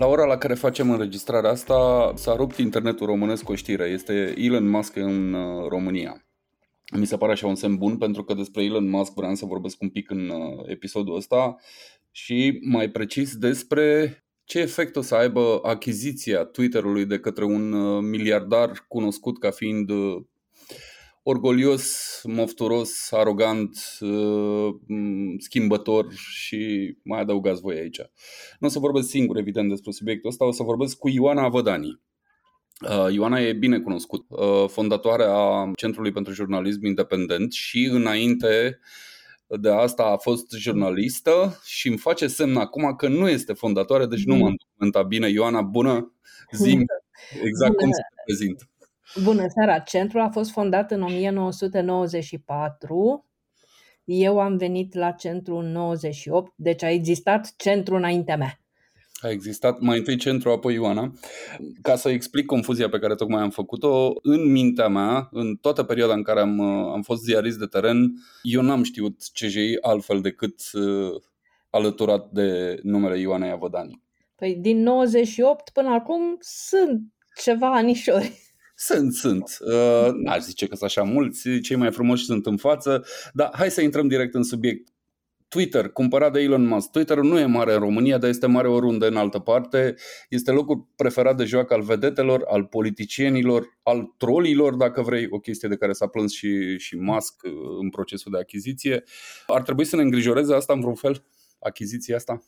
La ora la care facem înregistrarea asta s-a rupt internetul românesc cu o știre. Este Elon Musk în uh, România. Mi se pare așa un semn bun pentru că despre Elon Musk vreau să vorbesc un pic în uh, episodul ăsta și mai precis despre ce efect o să aibă achiziția Twitter-ului de către un uh, miliardar cunoscut ca fiind orgolios, mofturos, arogant, uh, schimbător și mai adăugați voi aici. Nu o să vorbesc singur, evident, despre subiectul ăsta, o să vorbesc cu Ioana Avădani. Uh, Ioana e bine cunoscut, uh, fondatoarea a Centrului pentru Jurnalism Independent și înainte de asta a fost jurnalistă și îmi face semn acum că nu este fondatoare, deci nu m-am documentat bine. Ioana, bună, zi exact cum se prezint. Bună seara! Centrul a fost fondat în 1994. Eu am venit la centru în 98, deci a existat centru înaintea mea. A existat mai întâi centru, apoi Ioana. Ca să explic confuzia pe care tocmai am făcut-o, în mintea mea, în toată perioada în care am, am fost ziarist de teren, eu n-am știut CJI altfel decât uh, alăturat de numele Ioana Iavădani. Păi din 98 până acum sunt ceva anișori. Sunt, sunt. Uh, n-aș zice că sunt așa mulți, cei mai frumoși sunt în față, dar hai să intrăm direct în subiect. Twitter, cumpărat de Elon Musk. Twitter nu e mare în România, dar este mare oriunde în altă parte. Este locul preferat de joacă al vedetelor, al politicienilor, al trolilor, dacă vrei, o chestie de care s-a plâns și, și Musk uh, în procesul de achiziție. Ar trebui să ne îngrijoreze asta în vreun fel? Achiziția asta?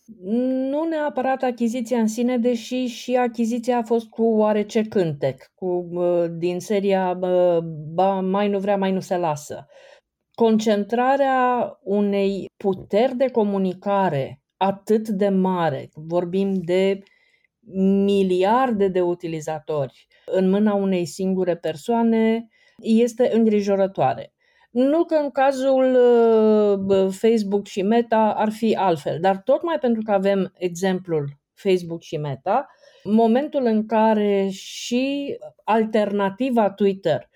Nu neapărat achiziția în sine, deși și achiziția a fost cu oarece cântec, cu, din seria ba, mai nu vrea, mai nu se lasă. Concentrarea unei puteri de comunicare atât de mare, vorbim de miliarde de utilizatori în mâna unei singure persoane, este îngrijorătoare. Nu că în cazul uh, Facebook și Meta ar fi altfel, dar tocmai pentru că avem exemplul Facebook și Meta, momentul în care și alternativa Twitter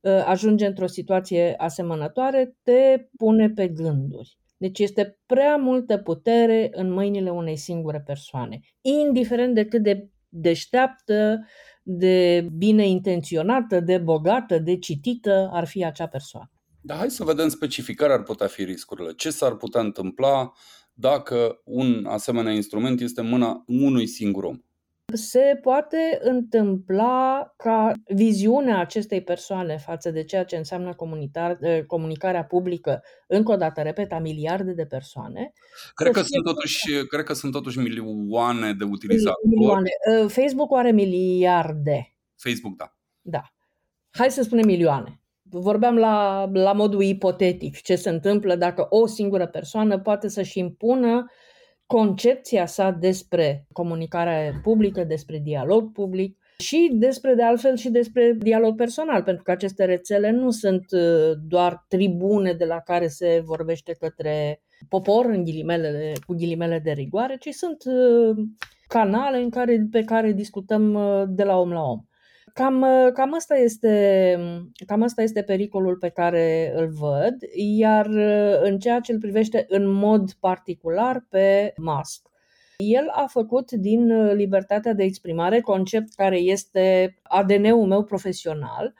uh, ajunge într-o situație asemănătoare, te pune pe gânduri. Deci este prea multă putere în mâinile unei singure persoane, indiferent de cât de deșteaptă, de bine intenționată, de bogată, de citită ar fi acea persoană. Dar hai să vedem specific care ar putea fi riscurile. Ce s-ar putea întâmpla dacă un asemenea instrument este în mâna unui singur om? Se poate întâmpla ca viziunea acestei persoane față de ceea ce înseamnă eh, comunicarea publică, încă o dată, repet, a miliarde de persoane. Cred că, sunt totuși, cred că sunt totuși milioane de utilizatori. Milioane. Eh, Facebook are miliarde. Facebook, da. Da. Hai să spunem milioane vorbeam la, la modul ipotetic ce se întâmplă dacă o singură persoană poate să-și impună concepția sa despre comunicarea publică, despre dialog public și despre, de altfel, și despre dialog personal, pentru că aceste rețele nu sunt uh, doar tribune de la care se vorbește către popor, în ghilimele, cu ghilimele de rigoare, ci sunt uh, canale în care, pe care discutăm uh, de la om la om. Cam, cam, asta este, cam asta este pericolul pe care îl văd, iar în ceea ce îl privește în mod particular pe Musk. El a făcut din libertatea de exprimare, concept care este ADN-ul meu profesional,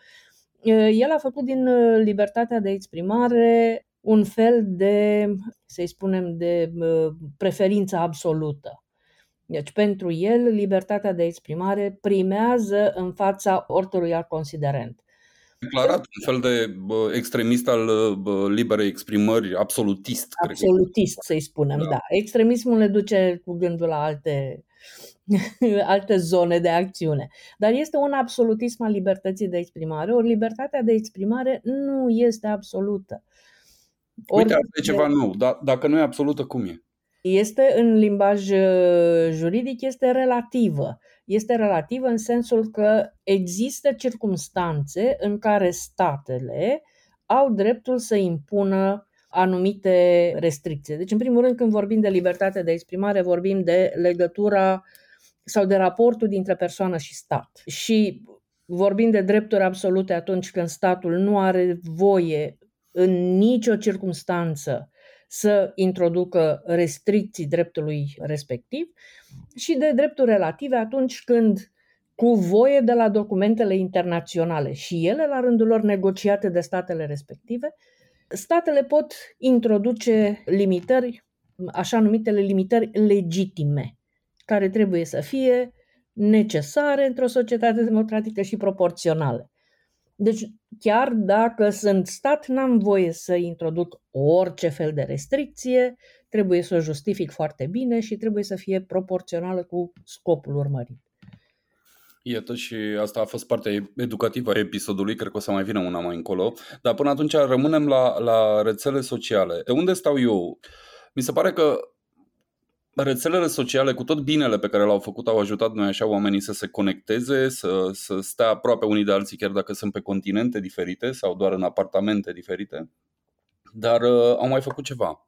el a făcut din libertatea de exprimare un fel de, să-i spunem, de preferință absolută. Deci, pentru el, libertatea de exprimare primează în fața oricărui alt considerent. Declarat un fel de extremist al liberei exprimări, absolutist. Absolutist, să-i spunem, da. da. Extremismul ne duce cu gândul la alte, alte zone de acțiune. Dar este un absolutism al libertății de exprimare. Ori libertatea de exprimare nu este absolută. Uite, asta e ceva nou. Da, dacă nu e absolută, cum e? Este în limbaj uh, juridic este relativă. Este relativă în sensul că există circumstanțe în care statele au dreptul să impună anumite restricții. Deci, în primul rând, când vorbim de libertate de exprimare, vorbim de legătura sau de raportul dintre persoană și stat. Și vorbim de drepturi absolute atunci când statul nu are voie în nicio circunstanță să introducă restricții dreptului respectiv și de drepturi relative atunci când cu voie de la documentele internaționale și ele la rândul lor negociate de statele respective, statele pot introduce limitări, așa numitele limitări legitime, care trebuie să fie necesare într-o societate democratică și proporționale. Deci, chiar dacă sunt stat, n-am voie să introduc orice fel de restricție, trebuie să o justific foarte bine și trebuie să fie proporțională cu scopul urmărit. Iată și asta a fost partea educativă a episodului, cred că o să mai vină una mai încolo, dar până atunci rămânem la, la rețele sociale. De unde stau eu? Mi se pare că rețelele sociale, cu tot binele pe care l-au făcut, au ajutat noi așa oamenii să se conecteze, să, să stea aproape unii de alții, chiar dacă sunt pe continente diferite sau doar în apartamente diferite. Dar uh, au mai făcut ceva.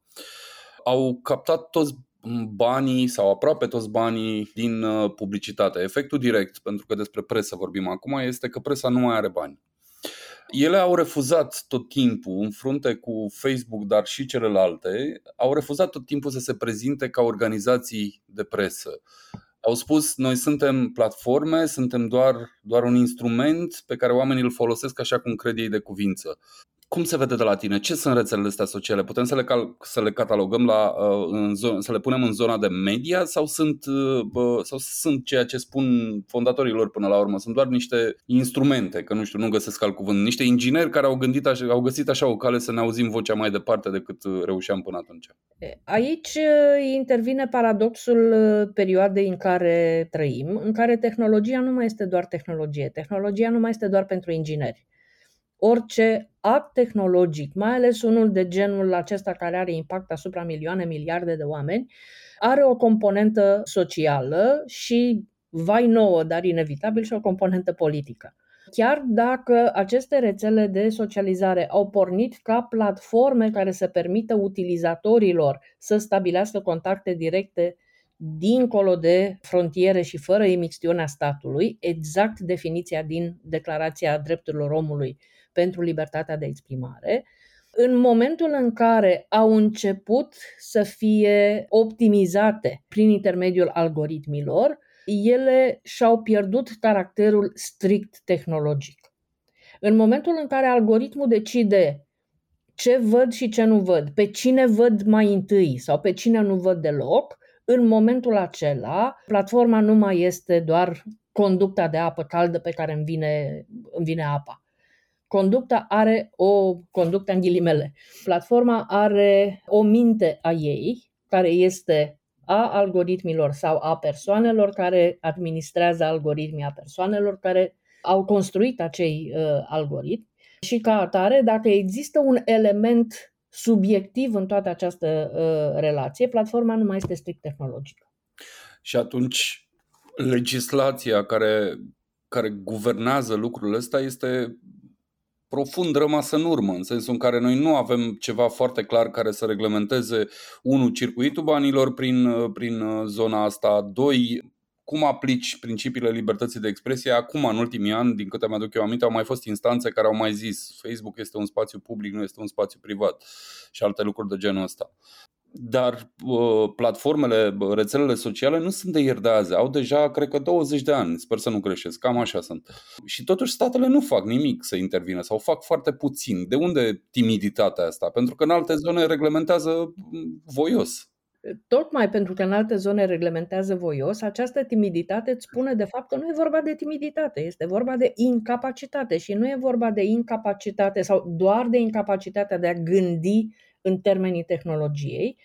Au captat toți banii sau aproape toți banii din uh, publicitate. Efectul direct, pentru că despre presă vorbim acum, este că presa nu mai are bani. Ele au refuzat tot timpul, în frunte cu Facebook, dar și celelalte, au refuzat tot timpul să se prezinte ca organizații de presă. Au spus, noi suntem platforme, suntem doar, doar un instrument pe care oamenii îl folosesc așa cum cred ei de cuvință cum se vede de la tine? Ce sunt rețelele astea sociale? Putem să le, cal- să le catalogăm, la, uh, în zona, să le punem în zona de media sau sunt, uh, sau sunt ceea ce spun fondatorilor până la urmă? Sunt doar niște instrumente, că nu știu, nu găsesc alt cuvânt, niște ingineri care au, gândit așa, au găsit așa o cale să ne auzim vocea mai departe decât reușeam până atunci. Aici uh, intervine paradoxul perioadei în care trăim, în care tehnologia nu mai este doar tehnologie, tehnologia nu mai este doar pentru ingineri orice act tehnologic, mai ales unul de genul acesta care are impact asupra milioane, miliarde de oameni, are o componentă socială și, vai nouă, dar inevitabil, și o componentă politică. Chiar dacă aceste rețele de socializare au pornit ca platforme care să permită utilizatorilor să stabilească contacte directe dincolo de frontiere și fără imixtiunea statului, exact definiția din Declarația Drepturilor Omului pentru libertatea de exprimare, în momentul în care au început să fie optimizate prin intermediul algoritmilor, ele și-au pierdut caracterul strict tehnologic. În momentul în care algoritmul decide ce văd și ce nu văd, pe cine văd mai întâi sau pe cine nu văd deloc, în momentul acela, platforma nu mai este doar conducta de apă caldă pe care îmi vine, îmi vine apa. Conducta are o conductă în ghilimele. Platforma are o minte a ei, care este a algoritmilor sau a persoanelor care administrează algoritmii, a persoanelor care au construit acei uh, algoritmi și ca atare, dacă există un element subiectiv în toată această uh, relație, platforma nu mai este strict tehnologică. Și atunci legislația care, care guvernează lucrul ăsta este profund rămasă în urmă, în sensul în care noi nu avem ceva foarte clar care să reglementeze, unul, circuitul banilor prin, prin zona asta, doi, cum aplici principiile libertății de expresie. Acum, în ultimii ani, din câte mi-aduc eu aminte, au mai fost instanțe care au mai zis Facebook este un spațiu public, nu este un spațiu privat și alte lucruri de genul ăsta dar uh, platformele, rețelele sociale nu sunt de ieri de azi, au deja, cred că, 20 de ani, sper să nu greșesc, cam așa sunt. Și totuși statele nu fac nimic să intervină sau fac foarte puțin. De unde timiditatea asta? Pentru că în alte zone reglementează voios. Tocmai pentru că în alte zone reglementează voios, această timiditate îți spune de fapt că nu e vorba de timiditate, este vorba de incapacitate și nu e vorba de incapacitate sau doar de incapacitatea de a gândi în termenii tehnologiei,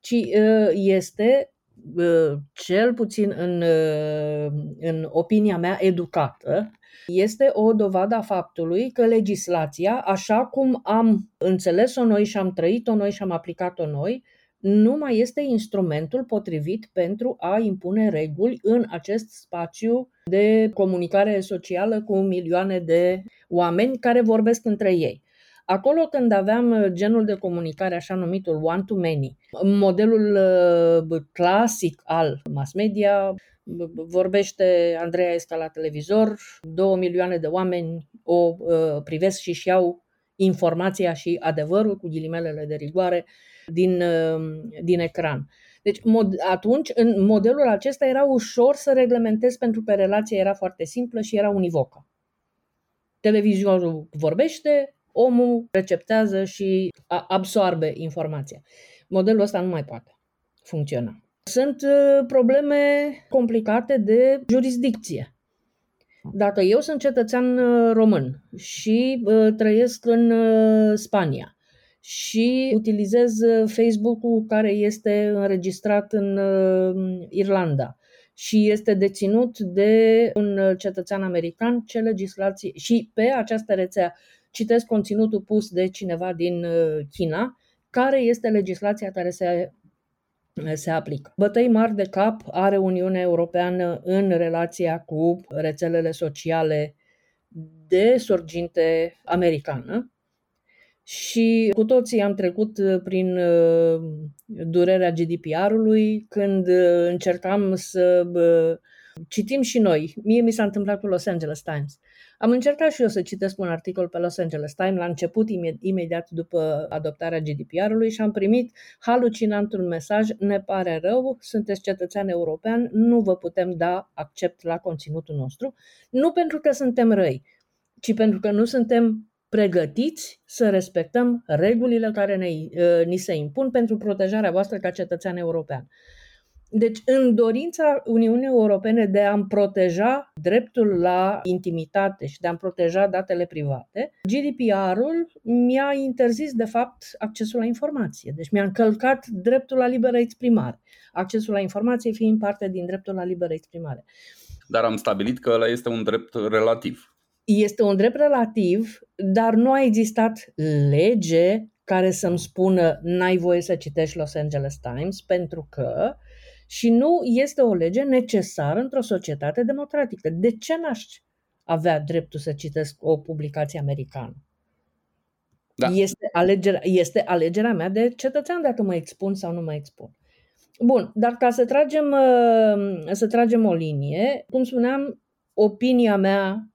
ci uh, este, uh, cel puțin în, uh, în opinia mea educată, este o dovadă a faptului că legislația, așa cum am înțeles-o noi și am trăit-o noi și am aplicat-o noi, nu mai este instrumentul potrivit pentru a impune reguli în acest spațiu de comunicare socială cu milioane de oameni care vorbesc între ei. Acolo când aveam uh, genul de comunicare așa numitul one-to-many, modelul uh, clasic al mass media, vorbește Andreea Esca la televizor, două milioane de oameni o uh, privesc și și iau informația și adevărul cu ghilimelele de rigoare din, din ecran. Deci mod, atunci, în modelul acesta era ușor să reglementezi pentru că relația era foarte simplă și era univocă. Televizorul vorbește, omul receptează și absorbe informația. Modelul ăsta nu mai poate funcționa. Sunt uh, probleme complicate de jurisdicție. Dacă eu sunt cetățean uh, român și uh, trăiesc în Spania și utilizez Facebook-ul care este înregistrat în Irlanda și este deținut de un cetățean american, ce legislație și pe această rețea citesc conținutul pus de cineva din China, care este legislația care se se aplică. Bătăi mari de cap are Uniunea Europeană în relația cu rețelele sociale de sorginte americană și cu toții am trecut prin uh, durerea GDPR-ului când uh, încercam să uh, citim și noi. Mie mi s-a întâmplat cu Los Angeles Times. Am încercat și eu să citesc un articol pe Los Angeles Times la început, imediat după adoptarea GDPR-ului și am primit halucinantul mesaj, ne pare rău, sunteți cetățean european, nu vă putem da accept la conținutul nostru, nu pentru că suntem răi, ci pentru că nu suntem pregătiți să respectăm regulile care ne, uh, ni se impun pentru protejarea voastră ca cetățean european. Deci, în dorința Uniunii Europene de a-mi proteja dreptul la intimitate și de a-mi proteja datele private, GDPR-ul mi-a interzis, de fapt, accesul la informație. Deci mi-a încălcat dreptul la liberă exprimare. Accesul la informație fiind parte din dreptul la liberă exprimare. Dar am stabilit că ăla este un drept relativ. Este un drept relativ, dar nu a existat lege care să-mi spună n-ai voie să citești Los Angeles Times pentru că și nu este o lege necesară într-o societate democratică. De ce n-aș avea dreptul să citesc o publicație americană? Da. Este, alegerea, este alegerea mea de cetățean dacă mă expun sau nu mă expun. Bun, dar ca să tragem, uh, să tragem o linie, cum spuneam, opinia mea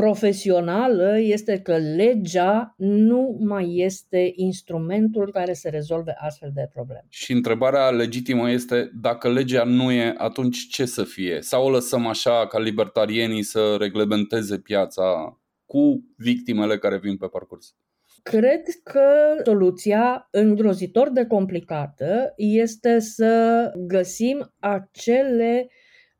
profesională este că legea nu mai este instrumentul care să rezolve astfel de probleme. Și întrebarea legitimă este dacă legea nu e, atunci ce să fie? Sau o lăsăm așa ca libertarienii să reglementeze piața cu victimele care vin pe parcurs? Cred că soluția îngrozitor de complicată este să găsim acele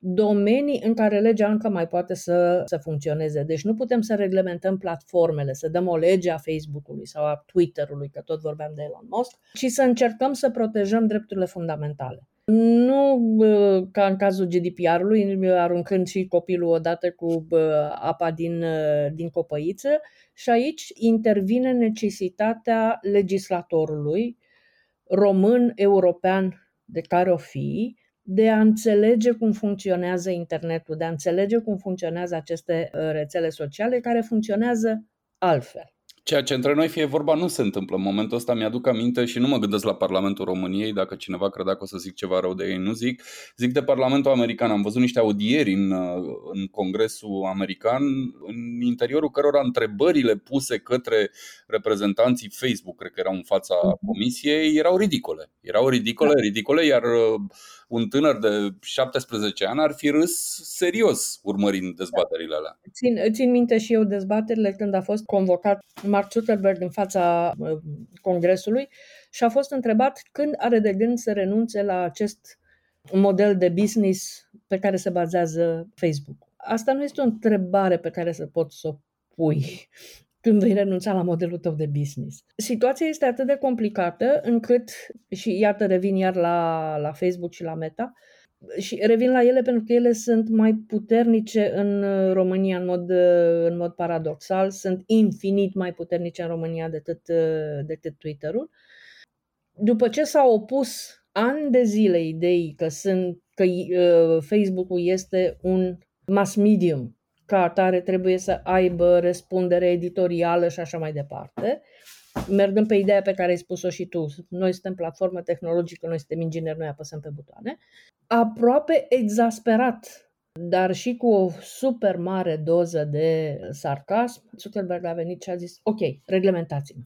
domenii în care legea încă mai poate să, să funcționeze. Deci nu putem să reglementăm platformele, să dăm o lege a Facebook-ului sau a Twitter-ului, că tot vorbeam de Elon Musk, ci să încercăm să protejăm drepturile fundamentale. Nu ca în cazul GDPR-ului, aruncând și copilul odată cu apa din, din copăiță, și aici intervine necesitatea legislatorului român, european, de care o fi, de a înțelege cum funcționează internetul, de a înțelege cum funcționează aceste uh, rețele sociale care funcționează altfel. Ceea ce între noi fie vorba nu se întâmplă. În momentul ăsta mi-aduc aminte și nu mă gândesc la Parlamentul României, dacă cineva credea că o să zic ceva rău de ei, nu zic. Zic de Parlamentul American. Am văzut niște audieri în, în Congresul American, în interiorul cărora întrebările puse către reprezentanții Facebook, cred că erau în fața mhm. comisiei, erau ridicole. Erau ridicole, da. ridicole, iar un tânăr de 17 ani ar fi râs serios urmărind dezbaterile alea. Țin, țin minte și eu dezbaterile când a fost convocat Mark Zuckerberg în fața uh, Congresului și a fost întrebat când are de gând să renunțe la acest model de business pe care se bazează Facebook. Asta nu este o întrebare pe care să poți să o pui când vei renunța la modelul tău de business. Situația este atât de complicată încât, și iată revin iar la, la Facebook și la Meta, și revin la ele pentru că ele sunt mai puternice în România în mod, în mod paradoxal, sunt infinit mai puternice în România decât, decât Twitter-ul. După ce s-a opus ani de zile ideii că, sunt, că uh, Facebook-ul este un mass medium ca atare trebuie să aibă răspundere editorială și așa mai departe. Mergând pe ideea pe care ai spus-o și tu, noi suntem platformă tehnologică, noi suntem ingineri, noi apăsăm pe butoane, aproape exasperat, dar și cu o super mare doză de sarcasm, Zuckerberg a venit și a zis, ok, reglementați-mă.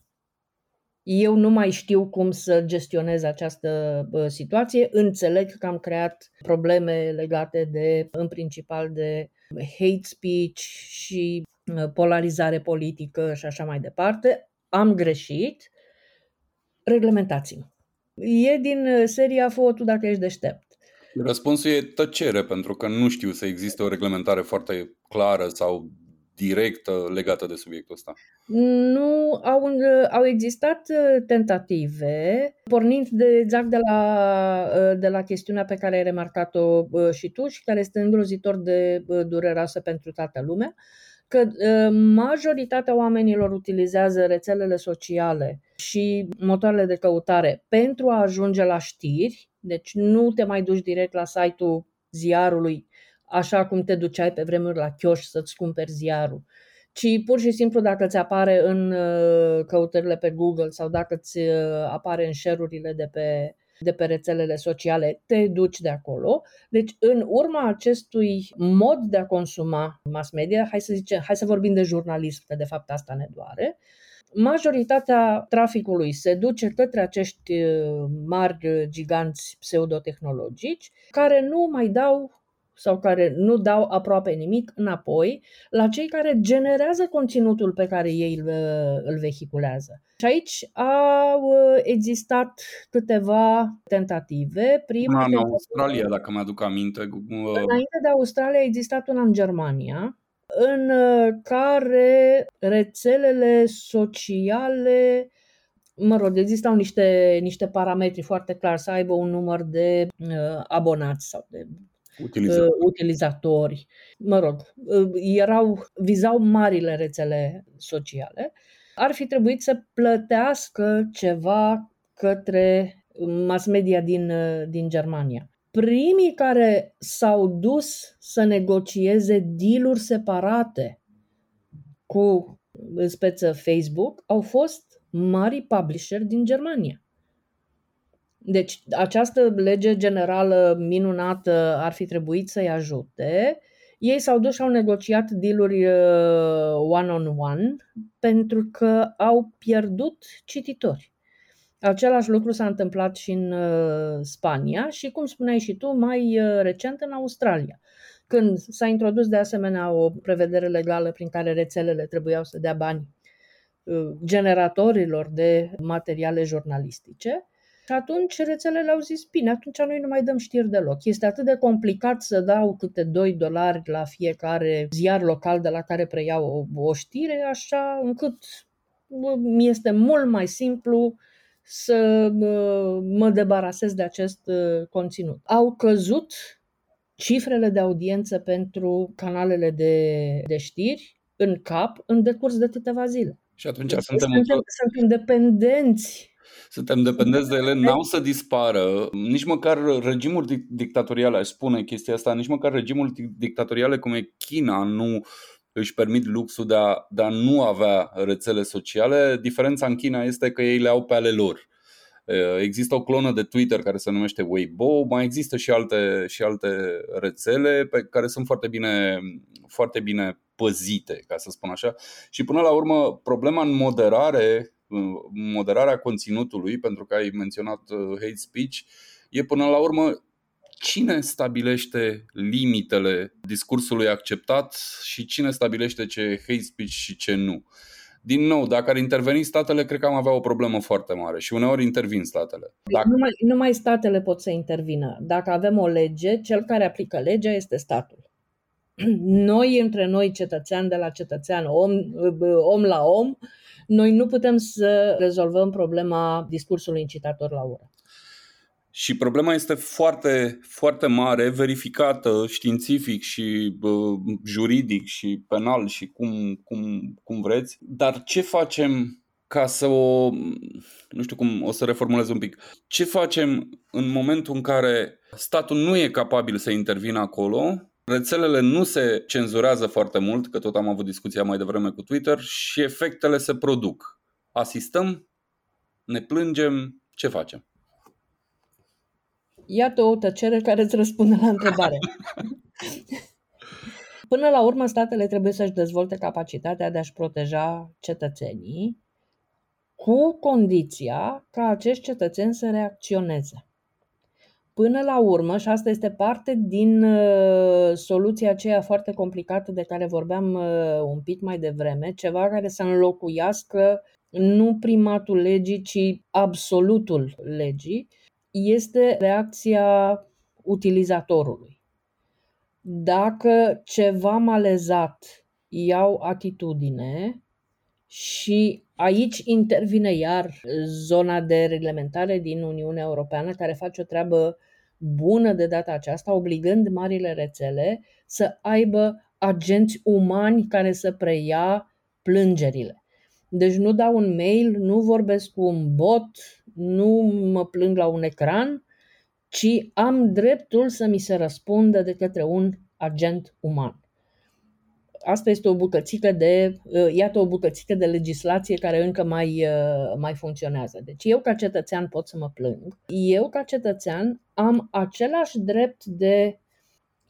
Eu nu mai știu cum să gestionez această situație. Înțeleg că am creat probleme legate de, în principal, de hate speech și polarizare politică și așa mai departe. Am greșit. Reglementați-mă. E din seria fă tu dacă ești deștept. Răspunsul e tăcere, pentru că nu știu să existe o reglementare foarte clară sau directă legată de subiectul ăsta? Nu, au, au existat uh, tentative, pornind de, exact de la, uh, de la chestiunea pe care ai remarcat-o uh, și tu și care este îngrozitor de dureroasă pentru toată lumea, că majoritatea oamenilor utilizează rețelele sociale și motoarele de căutare pentru a ajunge la știri, deci nu te mai duci direct la site-ul ziarului așa cum te duceai pe vremuri la chioș să-ți cumperi ziarul, ci pur și simplu dacă ți apare în uh, căutările pe Google sau dacă ți uh, apare în share-urile de pe, de pe rețelele sociale, te duci de acolo. Deci, în urma acestui mod de a consuma mass media, hai să, zicem, hai să vorbim de jurnalism, că de fapt asta ne doare, majoritatea traficului se duce către acești uh, mari giganți pseudotehnologici care nu mai dau sau care nu dau aproape nimic înapoi la cei care generează conținutul pe care ei îl, îl vehiculează. Și aici au uh, existat câteva tentative. Prima în Australia, dacă mă aduc aminte. Înainte de Australia a existat una în Germania, în uh, care rețelele sociale mă rog, existau niște, niște parametri foarte clari, să aibă un număr de uh, abonați sau de utilizatori. Uh, utilizatori. Mă rog, uh, erau, vizau marile rețele sociale. Ar fi trebuit să plătească ceva către mass media din, uh, din Germania. Primii care s-au dus să negocieze dealuri separate cu în speță Facebook au fost mari publisher din Germania. Deci această lege generală minunată ar fi trebuit să-i ajute. Ei s-au dus și au negociat dealuri uh, one-on-one pentru că au pierdut cititori. Același lucru s-a întâmplat și în uh, Spania și, cum spuneai și tu, mai uh, recent în Australia, când s-a introdus de asemenea o prevedere legală prin care rețelele trebuiau să dea bani generatorilor de materiale jurnalistice și atunci rețelele au zis, bine, atunci noi nu mai dăm știri deloc. Este atât de complicat să dau câte 2 dolari la fiecare ziar local de la care preiau o, o știre, așa încât mi este mult mai simplu să mă debarasez de acest uh, conținut. Au căzut cifrele de audiență pentru canalele de, de știri în cap în decurs de câteva zile. Și atunci deci suntem, suntem, suntem dependenți suntem dependenți de ele, n-au să dispară. Nici măcar regimuri dictatoriale, aș spune chestia asta, nici măcar regimuri dictatoriale cum e China nu își permit luxul de a, de a nu avea rețele sociale. Diferența în China este că ei le au pe ale lor. Există o clonă de Twitter care se numește Weibo, mai există și alte, și alte rețele pe care sunt foarte bine, foarte bine păzite, ca să spun așa. Și până la urmă, problema în moderare moderarea conținutului, pentru că ai menționat uh, hate speech, e până la urmă cine stabilește limitele discursului acceptat și cine stabilește ce e hate speech și ce nu. Din nou, dacă ar interveni statele, cred că am avea o problemă foarte mare și uneori intervin statele. Dacă... Numai, numai statele pot să intervină. Dacă avem o lege, cel care aplică legea este statul. Noi, între noi, cetățean de la cetățean, om, om la om, noi nu putem să rezolvăm problema discursului incitator la ură. Și problema este foarte, foarte mare, verificată științific și uh, juridic și penal și cum, cum, cum vreți. Dar ce facem ca să o. Nu știu cum o să reformulez un pic. Ce facem în momentul în care statul nu e capabil să intervină acolo Rețelele nu se cenzurează foarte mult, că tot am avut discuția mai devreme cu Twitter și efectele se produc. Asistăm, ne plângem, ce facem? Iată o tăcere care îți răspunde la întrebare. Până la urmă, statele trebuie să-și dezvolte capacitatea de a-și proteja cetățenii cu condiția ca acești cetățeni să reacționeze. Până la urmă, și asta este parte din uh, soluția aceea foarte complicată de care vorbeam uh, un pic mai devreme, ceva care să înlocuiască nu primatul legii, ci absolutul legii, este reacția utilizatorului. Dacă ceva malezat iau atitudine și aici intervine iar zona de reglementare din Uniunea Europeană care face o treabă bună de data aceasta, obligând marile rețele să aibă agenți umani care să preia plângerile. Deci nu dau un mail, nu vorbesc cu un bot, nu mă plâng la un ecran, ci am dreptul să mi se răspundă de către un agent uman. Asta este o bucățică de, uh, iată o bucățică de legislație care încă mai, uh, mai funcționează. Deci eu ca cetățean pot să mă plâng. Eu ca cetățean am același drept de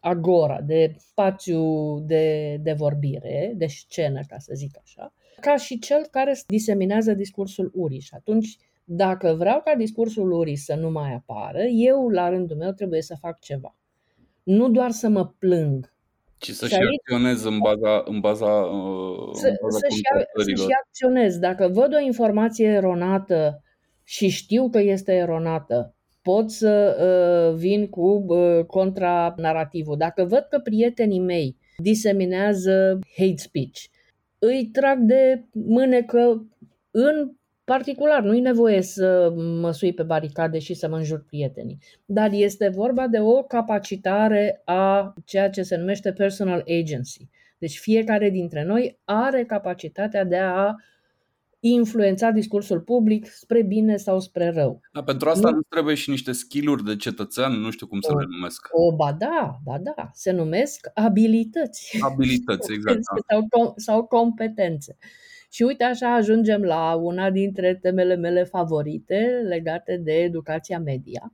agora, de spațiu de, de vorbire, de scenă, ca să zic așa, ca și cel care diseminează discursul urii. Și atunci, dacă vreau ca discursul urii să nu mai apară, eu, la rândul meu, trebuie să fac ceva. Nu doar să mă plâng, ci să și, acționez în baza, în baza, uh, să, în baza să, și, să și acționez. Dacă văd o informație eronată și știu că este eronată, pot să uh, vin cu uh, contra-narativul. Dacă văd că prietenii mei diseminează hate speech, îi trag de mânecă în particular. Nu-i nevoie să mă sui pe baricade și să mă înjur prietenii. Dar este vorba de o capacitare a ceea ce se numește personal agency. Deci fiecare dintre noi are capacitatea de a influența discursul public spre bine sau spre rău. Da, pentru asta nu, nu trebuie și niște skill-uri de cetățean, nu știu cum o, să le numesc. O, ba da, ba da, se numesc abilități. Abilități, exact. Da. Sau, sau competențe. Și uite așa ajungem la una dintre temele mele favorite legate de educația media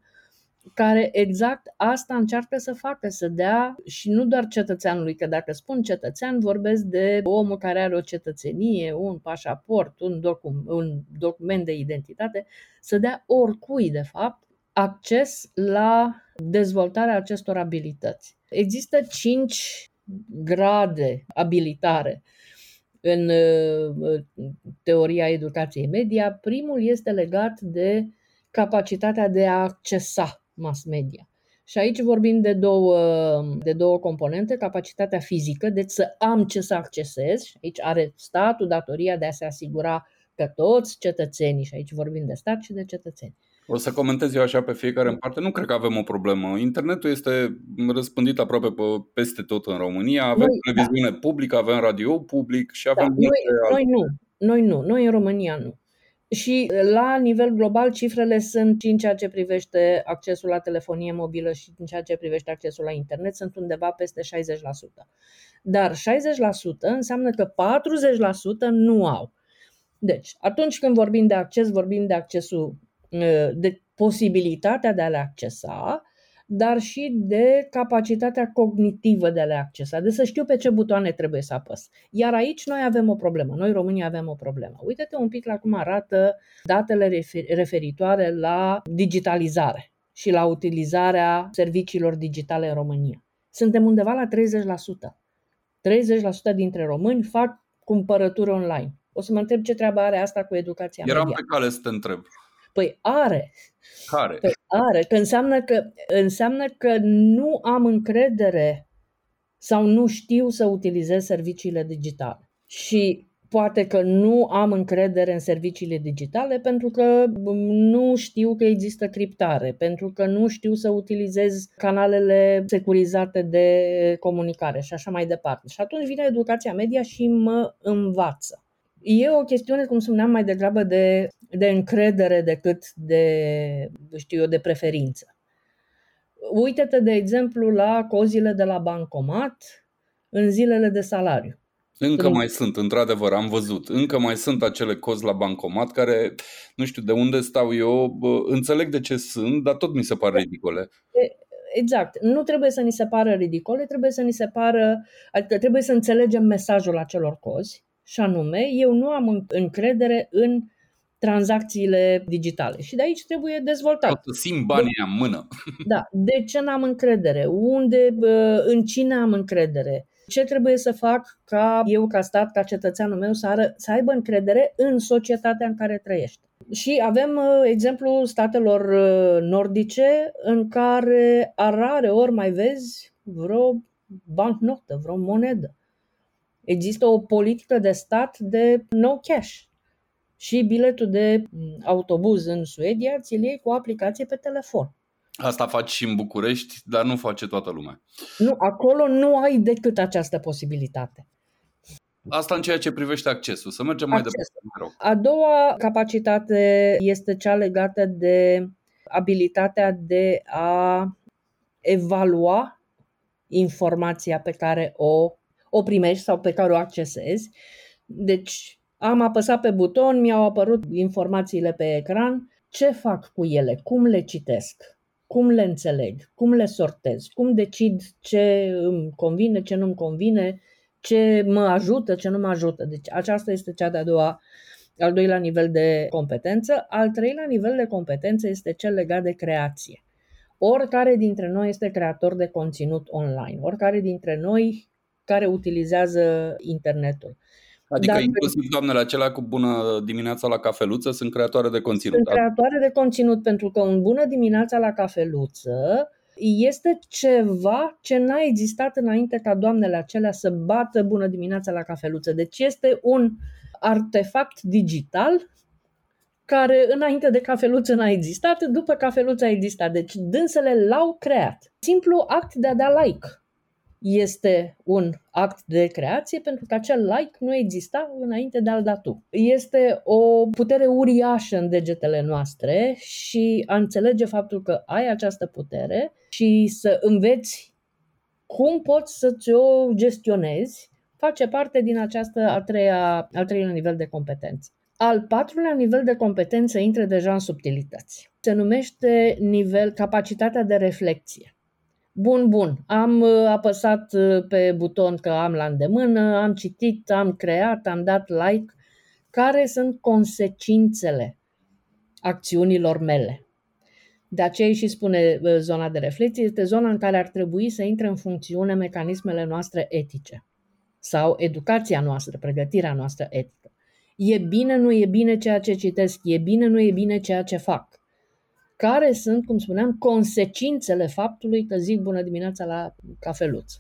care exact asta încearcă să facă, să dea și nu doar cetățeanului, că dacă spun cetățean, vorbesc de omul care are o cetățenie, un pașaport, un, docu- un document de identitate, să dea oricui, de fapt, acces la dezvoltarea acestor abilități. Există cinci grade abilitare în uh, teoria educației media. Primul este legat de capacitatea de a accesa mass media. Și aici vorbim de două, de două componente, capacitatea fizică, deci să am ce să accesez, și aici are statul datoria de a se asigura că toți cetățenii, și aici vorbim de stat și de cetățeni, o să comentez eu așa pe fiecare în parte. Nu cred că avem o problemă. Internetul este răspândit aproape pe, peste tot în România. Avem noi, televiziune da. publică, avem radio public și avem. Da, noi, noi nu. Noi nu. Noi în România nu. Și la nivel global cifrele sunt și în ceea ce privește accesul la telefonie mobilă și în ceea ce privește accesul la internet sunt undeva peste 60%. Dar 60% înseamnă că 40% nu au. Deci, atunci când vorbim de acces, vorbim de accesul, de posibilitatea de a le accesa, dar și de capacitatea cognitivă de a le accesa, de să știu pe ce butoane trebuie să apăs. Iar aici noi avem o problemă, noi românii avem o problemă. Uite-te un pic la cum arată datele referitoare la digitalizare și la utilizarea serviciilor digitale în România. Suntem undeva la 30%. 30% dintre români fac cumpărături online. O să mă întreb ce treabă are asta cu educația Eram media. pe cale să te întreb. Păi are. Care? Păi are. Că înseamnă, că înseamnă că nu am încredere sau nu știu să utilizez serviciile digitale. Și poate că nu am încredere în serviciile digitale pentru că nu știu că există criptare, pentru că nu știu să utilizez canalele securizate de comunicare și așa mai departe. Și atunci vine educația media și mă învață. E o chestiune, cum spuneam, mai degrabă de, de încredere decât de, știu eu, de preferință. Uite-te, de exemplu, la cozile de la bancomat în zilele de salariu. Încă mai sunt, într-adevăr, am văzut. Încă mai sunt acele cozi la bancomat care, nu știu de unde stau eu, înțeleg de ce sunt, dar tot mi se par ridicole. Exact. Nu trebuie să ni se pară ridicole, trebuie să ni se pară, adică trebuie să înțelegem mesajul acelor cozi și anume, eu nu am încredere în tranzacțiile digitale. Și de aici trebuie dezvoltat. Tot simt banii de, în mână. Da. De ce n-am încredere? Unde, în cine am încredere? Ce trebuie să fac ca eu, ca stat, ca cetățeanul meu, să, ară, să aibă încredere în societatea în care trăiește? Și avem uh, exemplu statelor uh, nordice în care a rare ori mai vezi vreo bancnotă, vreo monedă. Există o politică de stat de no cash. Și biletul de mm, autobuz în Suedia ți-l iei cu o aplicație pe telefon. Asta faci și în București, dar nu face toată lumea. Nu, acolo nu ai decât această posibilitate. Asta în ceea ce privește accesul. Să mergem Acces. mai departe. A doua capacitate este cea legată de abilitatea de a evalua informația pe care o, o primești sau pe care o accesezi. Deci am apăsat pe buton, mi-au apărut informațiile pe ecran, ce fac cu ele, cum le citesc, cum le înțeleg, cum le sortez, cum decid ce îmi convine, ce nu-mi convine, ce mă ajută, ce nu mă ajută. Deci aceasta este cea de-a doua, al doilea nivel de competență. Al treilea nivel de competență este cel legat de creație. Oricare dintre noi este creator de conținut online, oricare dintre noi care utilizează internetul. Adică Dar, inclusiv doamnele acelea cu bună dimineața la cafeluță sunt creatoare de conținut. Sunt creatoare de conținut pentru că un bună dimineața la cafeluță este ceva ce n-a existat înainte ca doamnele acelea să bată bună dimineața la cafeluță. Deci este un artefact digital care înainte de cafeluță n-a existat, după cafeluță a existat. Deci dânsele l-au creat. Simplu act de a da like este un act de creație pentru că acel like nu exista înainte de a-l da tu. Este o putere uriașă în degetele noastre și a înțelege faptul că ai această putere și să înveți cum poți să ți-o gestionezi face parte din această a treia, al treilea nivel de competență. Al patrulea nivel de competență intră deja în subtilități. Se numește nivel capacitatea de reflexie. Bun, bun, am uh, apăsat uh, pe buton că am la îndemână, am citit, am creat, am dat like. Care sunt consecințele acțiunilor mele? De aceea și spune uh, zona de reflexie, este zona în care ar trebui să intre în funcțiune mecanismele noastre etice sau educația noastră, pregătirea noastră etică. E bine, nu e bine ceea ce citesc, e bine, nu e bine ceea ce fac care sunt, cum spuneam, consecințele faptului că zic bună dimineața la cafeluță.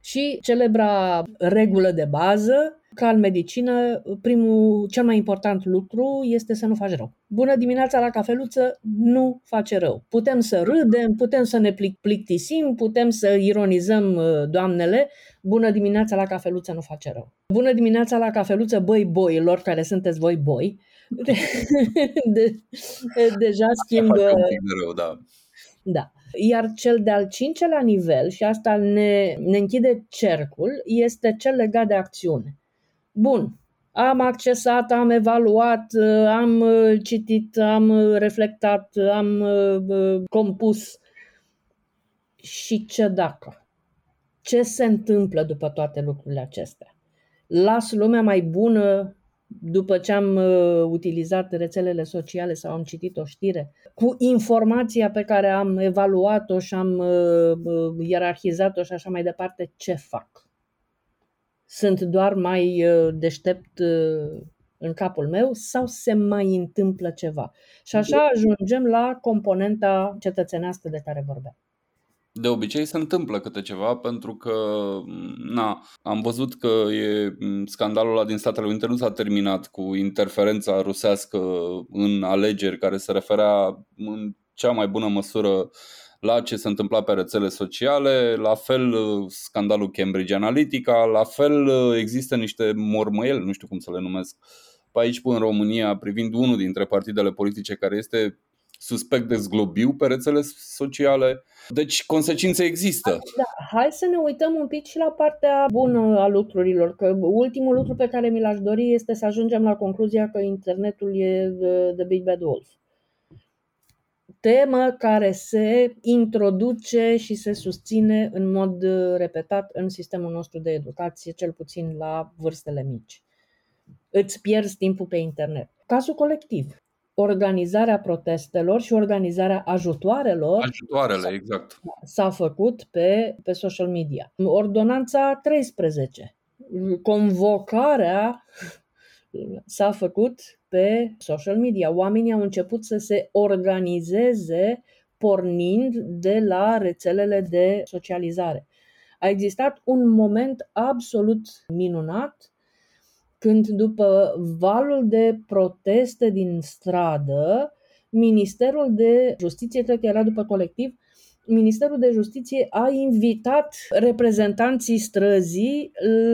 Și celebra regulă de bază, ca în medicină, primul, cel mai important lucru este să nu faci rău. Bună dimineața la cafeluță nu face rău. Putem să râdem, putem să ne plictisim, putem să ironizăm uh, doamnele. Bună dimineața la cafeluță nu face rău. Bună dimineața la cafeluță, băi boilor, care sunteți voi boi de, de, deja schimbă. De rău, da. Da. Iar cel de-al cincelea nivel, și asta ne, ne închide cercul, este cel legat de acțiune. Bun, am accesat, am evaluat, am citit, am reflectat, am compus. Și ce dacă? Ce se întâmplă după toate lucrurile acestea? Las lumea mai bună după ce am uh, utilizat rețelele sociale sau am citit o știre, cu informația pe care am evaluat-o și am uh, uh, ierarhizat-o și așa mai departe, ce fac? Sunt doar mai uh, deștept uh, în capul meu sau se mai întâmplă ceva? Și așa ajungem la componenta cetățenească de care vorbeam de obicei se întâmplă câte ceva pentru că na, am văzut că e scandalul ăla din Statele Unite nu s-a terminat cu interferența rusească în alegeri care se referea în cea mai bună măsură la ce se întâmpla pe rețele sociale, la fel scandalul Cambridge Analytica, la fel există niște mormăieli, nu știu cum să le numesc, pe aici în România privind unul dintre partidele politice care este suspect de zglobiu pe rețele sociale. Deci consecințe există. Da, hai să ne uităm un pic și la partea bună a lucrurilor, că ultimul lucru pe care mi l-aș dori este să ajungem la concluzia că internetul e the big bad wolf. Temă care se introduce și se susține în mod repetat în sistemul nostru de educație, cel puțin la vârstele mici. Îți pierzi timpul pe internet Cazul colectiv. Organizarea protestelor și organizarea ajutoarelor Ajutoarele, exact. s-a făcut pe, pe social media. Ordonanța 13. Convocarea s-a făcut pe social media. Oamenii au început să se organizeze pornind de la rețelele de socializare. A existat un moment absolut minunat când după valul de proteste din stradă, Ministerul de Justiție, cred că era după colectiv, Ministerul de Justiție a invitat reprezentanții străzii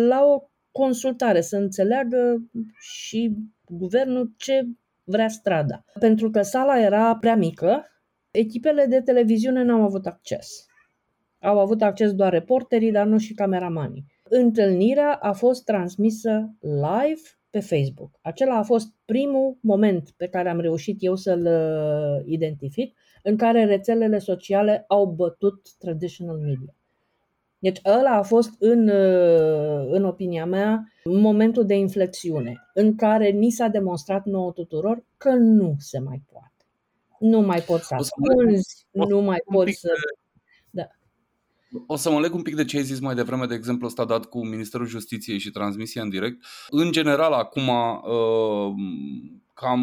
la o consultare, să înțeleagă și guvernul ce vrea strada. Pentru că sala era prea mică, echipele de televiziune n-au avut acces. Au avut acces doar reporterii, dar nu și cameramanii. Întâlnirea a fost transmisă live pe Facebook. Acela a fost primul moment pe care am reușit eu să-l uh, identific, în care rețelele sociale au bătut traditional media. Deci ăla a fost, în, uh, în opinia mea, momentul de inflexiune, în care ni s-a demonstrat nouă tuturor că nu se mai poate. Nu mai poți să ascunzi, nu mai poți să... Da. O să mă leg un pic de ce ai zis mai devreme, de exemplu ăsta dat cu Ministerul Justiției și transmisia în direct. În general, acum, uh, cam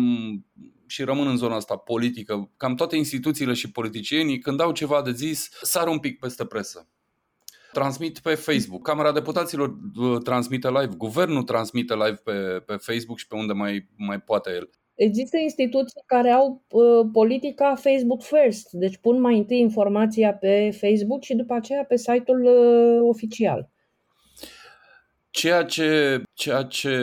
și rămân în zona asta politică, cam toate instituțiile și politicienii, când au ceva de zis, sar un pic peste presă transmit pe Facebook. Camera Deputaților uh, transmite live, guvernul transmite live pe, pe Facebook și pe unde mai, mai poate el. Există instituții care au uh, politica Facebook First, deci pun mai întâi informația pe Facebook și după aceea pe site-ul uh, oficial. Ceea ce, ceea ce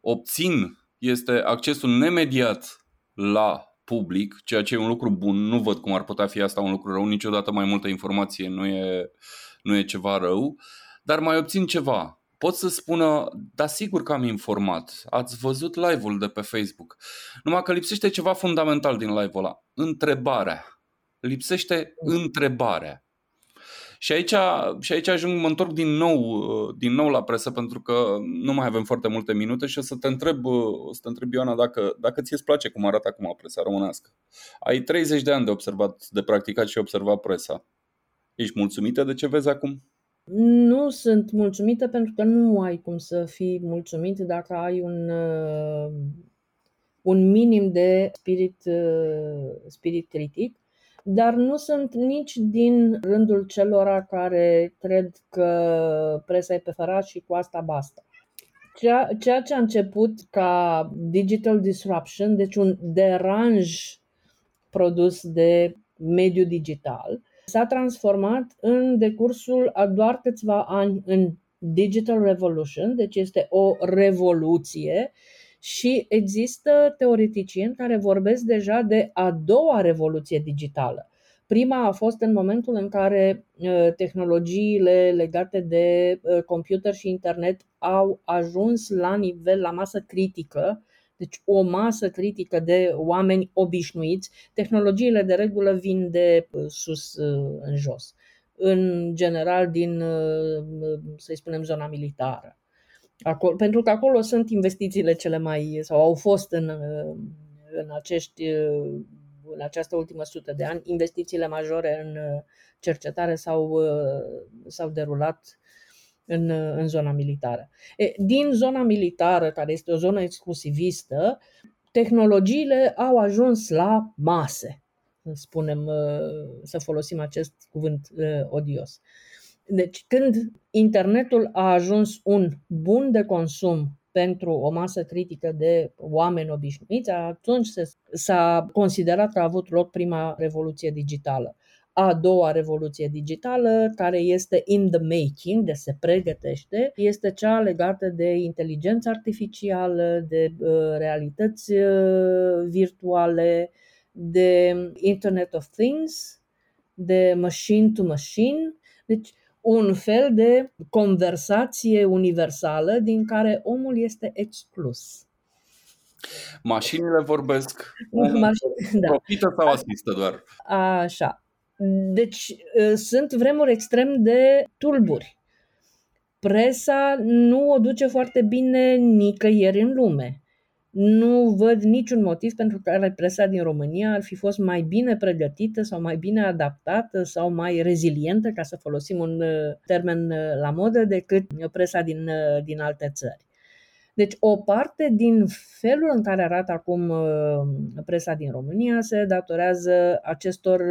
obțin este accesul nemediat la public, ceea ce e un lucru bun. Nu văd cum ar putea fi asta un lucru rău. Niciodată mai multă informație nu e, nu e ceva rău, dar mai obțin ceva. Pot să spună, da sigur că am informat, ați văzut live-ul de pe Facebook. Numai că lipsește ceva fundamental din live-ul ăla. Întrebarea. Lipsește întrebarea. Și aici, și aici ajung, mă întorc din nou, din nou la presă pentru că nu mai avem foarte multe minute și o să te întreb, o să te întreb Ioana, dacă, dacă ți-e place cum arată acum presa românească. Ai 30 de ani de observat, de practicat și observat presa. Ești mulțumită de ce vezi acum? Nu sunt mulțumită pentru că nu ai cum să fii mulțumit dacă ai un, uh, un minim de spirit, uh, spirit critic, dar nu sunt nici din rândul celor care cred că presa e pe fărat și cu asta basta. Ceea, ceea ce a început ca digital disruption, deci un deranj produs de mediul digital, s-a transformat în decursul a doar câțiva ani în Digital Revolution, deci este o revoluție și există teoreticieni care vorbesc deja de a doua revoluție digitală. Prima a fost în momentul în care uh, tehnologiile legate de uh, computer și internet au ajuns la nivel, la masă critică, deci o masă critică de oameni obișnuiți. Tehnologiile de regulă vin de uh, sus uh, în jos. În general din, uh, să spunem, zona militară. Acolo, pentru că acolo sunt investițiile cele mai, sau au fost în, în, acești, în această ultimă sută de ani, investițiile majore în cercetare s-au, s-au derulat în, în zona militară. E, din zona militară, care este o zonă exclusivistă, tehnologiile au ajuns la mase, să spunem, uh, să folosim acest cuvânt uh, odios. Deci, când internetul a ajuns un bun de consum pentru o masă critică de oameni obișnuiți, atunci s-a considerat că a avut loc prima revoluție digitală a doua revoluție digitală, care este in the making, de se pregătește, este cea legată de inteligență artificială, de uh, realități uh, virtuale, de Internet of Things, de machine to machine. Deci, un fel de conversație universală din care omul este exclus. Mașinile vorbesc. Mașini, da. Profită sau asistă doar? Așa. Deci ă, sunt vremuri extrem de tulburi. Presa nu o duce foarte bine nicăieri în lume. Nu văd niciun motiv pentru care presa din România ar fi fost mai bine pregătită sau mai bine adaptată sau mai rezilientă, ca să folosim un uh, termen uh, la modă, decât presa din, uh, din alte țări. Deci o parte din felul în care arată acum presa din România se datorează acestor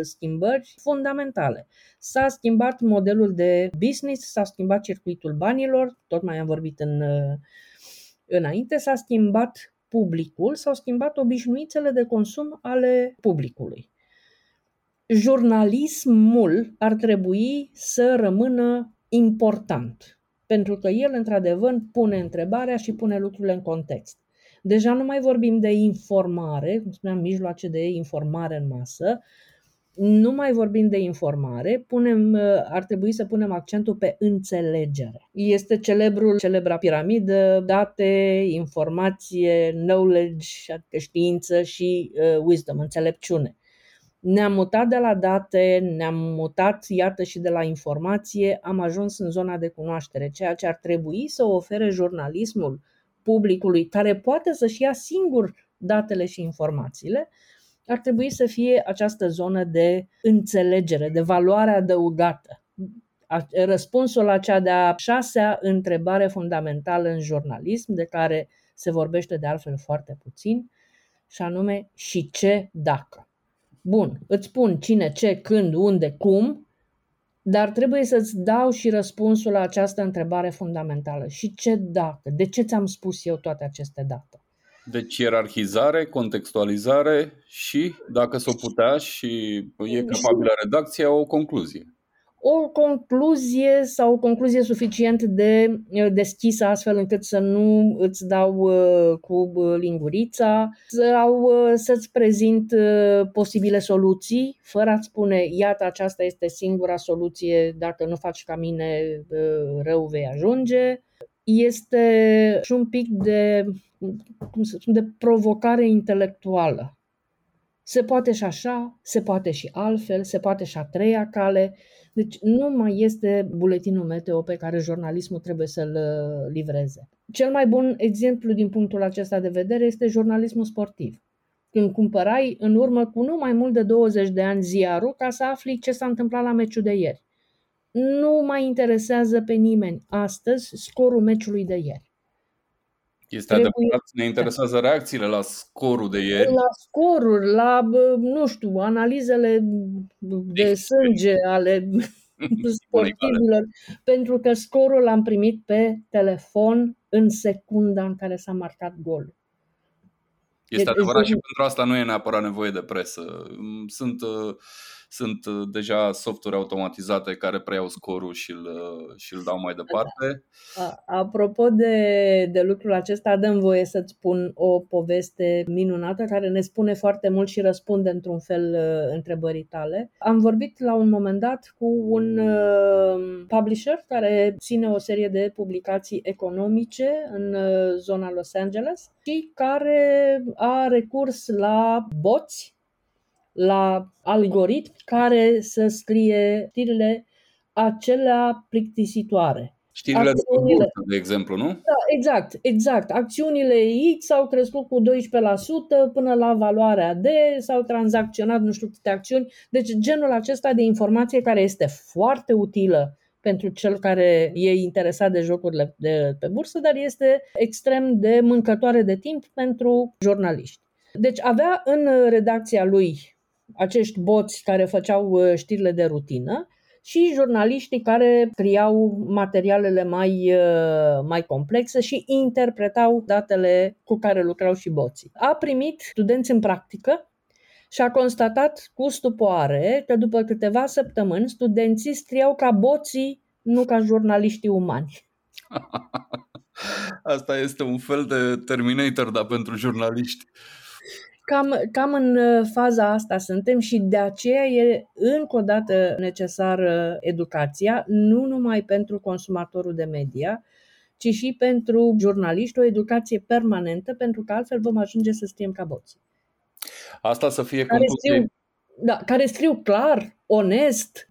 schimbări fundamentale. S-a schimbat modelul de business, s-a schimbat circuitul banilor, tot mai am vorbit în Înainte s-a schimbat publicul, s-au schimbat obișnuințele de consum ale publicului. Jurnalismul ar trebui să rămână important, pentru că el, într-adevăr, pune întrebarea și pune lucrurile în context. Deja nu mai vorbim de informare, cum spuneam, mijloace de informare în masă, nu mai vorbim de informare, punem, uh, ar trebui să punem accentul pe înțelegere. Este celebrul, celebra piramidă, date, informație, knowledge, adică știință și uh, wisdom, înțelepciune. Ne-am mutat de la date, ne-am mutat, iată, și de la informație, am ajuns în zona de cunoaștere, ceea ce ar trebui să ofere jurnalismul publicului, care poate să-și ia singur datele și informațiile, ar trebui să fie această zonă de înțelegere, de valoare adăugată. Răspunsul la cea de-a șasea întrebare fundamentală în jurnalism, de care se vorbește de altfel foarte puțin, și anume și ce dacă. Bun, îți spun cine, ce, când, unde, cum, dar trebuie să-ți dau și răspunsul la această întrebare fundamentală. Și ce dacă? De ce ți-am spus eu toate aceste date? Deci ierarhizare, contextualizare și, dacă s-o putea și e capabilă redacția, o concluzie. O concluzie sau o concluzie suficient de deschisă astfel încât să nu îți dau cu lingurița sau să-ți prezint posibile soluții fără a-ți spune iată aceasta este singura soluție, dacă nu faci ca mine rău vei ajunge. Este și un pic de cum să spun, de provocare intelectuală. Se poate și așa, se poate și altfel, se poate și a treia cale. Deci nu mai este buletinul meteo pe care jurnalismul trebuie să-l uh, livreze. Cel mai bun exemplu din punctul acesta de vedere este jurnalismul sportiv. Când cumpărai în urmă cu nu mai mult de 20 de ani ziarul ca să afli ce s-a întâmplat la meciul de ieri. Nu mai interesează pe nimeni astăzi scorul meciului de ieri. Este trebuie... adevărat, ne interesează reacțiile la scorul de ieri. La scoruri, la, nu știu, analizele de sânge ale sportivilor, pentru că scorul l-am primit pe telefon în secunda în care s-a marcat golul. Este adevărat și pentru asta nu e neapărat nevoie de presă. Sunt uh, sunt uh, deja softuri automatizate care preiau scorul și îl, uh, și îl dau mai departe. Apropo de, de lucrul acesta, dăm voie să-ți spun o poveste minunată care ne spune foarte mult și răspunde într-un fel uh, întrebării tale. Am vorbit la un moment dat cu un publisher care ține o serie de publicații economice în zona Los Angeles și care a recurs la boți la algoritm care să scrie știrile acelea plictisitoare. Știrile de bursă, de exemplu, nu? Da, exact, exact. Acțiunile X au crescut cu 12% până la valoarea D, s-au tranzacționat nu știu câte acțiuni. Deci genul acesta de informație care este foarte utilă pentru cel care e interesat de jocurile de pe bursă, dar este extrem de mâncătoare de timp pentru jurnaliști. Deci avea în redacția lui acești boți care făceau uh, știrile de rutină și jurnaliștii care scriau materialele mai, uh, mai complexe și interpretau datele cu care lucrau și boții. A primit studenți în practică și a constatat cu stupoare că după câteva săptămâni studenții scriau ca boții, nu ca jurnaliștii umani. Asta este un fel de Terminator, dar pentru jurnaliști. Cam, cam în uh, faza asta suntem și de aceea e încă o dată necesară educația, nu numai pentru consumatorul de media, ci și pentru jurnaliști, o educație permanentă, pentru că altfel vom ajunge să scriem ca boții. Asta să fie care scriu, da, care scriu clar, onest,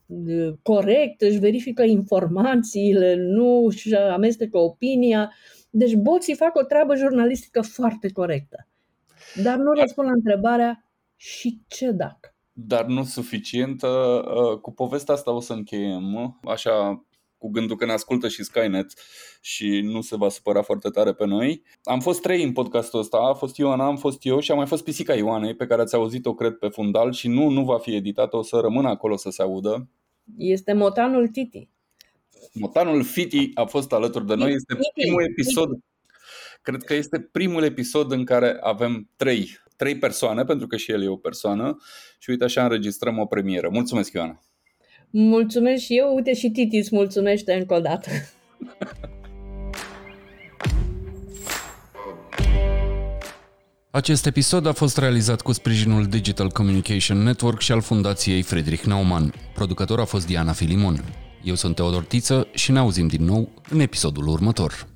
corect, își verifică informațiile, nu își amestecă opinia, Deci boții fac o treabă jurnalistică foarte corectă. Dar nu răspund la întrebarea și ce dacă? Dar nu suficientă. Uh, cu povestea asta o să încheiem. Așa cu gândul că ne ascultă și Skynet și nu se va supăra foarte tare pe noi. Am fost trei în podcastul ăsta, a fost Ioana, am fost eu și a mai fost pisica Ioanei pe care ați auzit-o, cred, pe fundal și nu, nu va fi editată, o să rămână acolo să se audă. Este motanul Titi. Motanul Fiti a fost alături de noi, este primul episod Cred că este primul episod în care avem trei, trei persoane, pentru că și el e o persoană și uite așa înregistrăm o premieră. Mulțumesc, Ioana! Mulțumesc și eu, uite și Titi îți mulțumește încă o dată. Acest episod a fost realizat cu sprijinul Digital Communication Network și al Fundației Friedrich Naumann. Producător a fost Diana Filimon. Eu sunt Teodor Tiță și ne auzim din nou în episodul următor.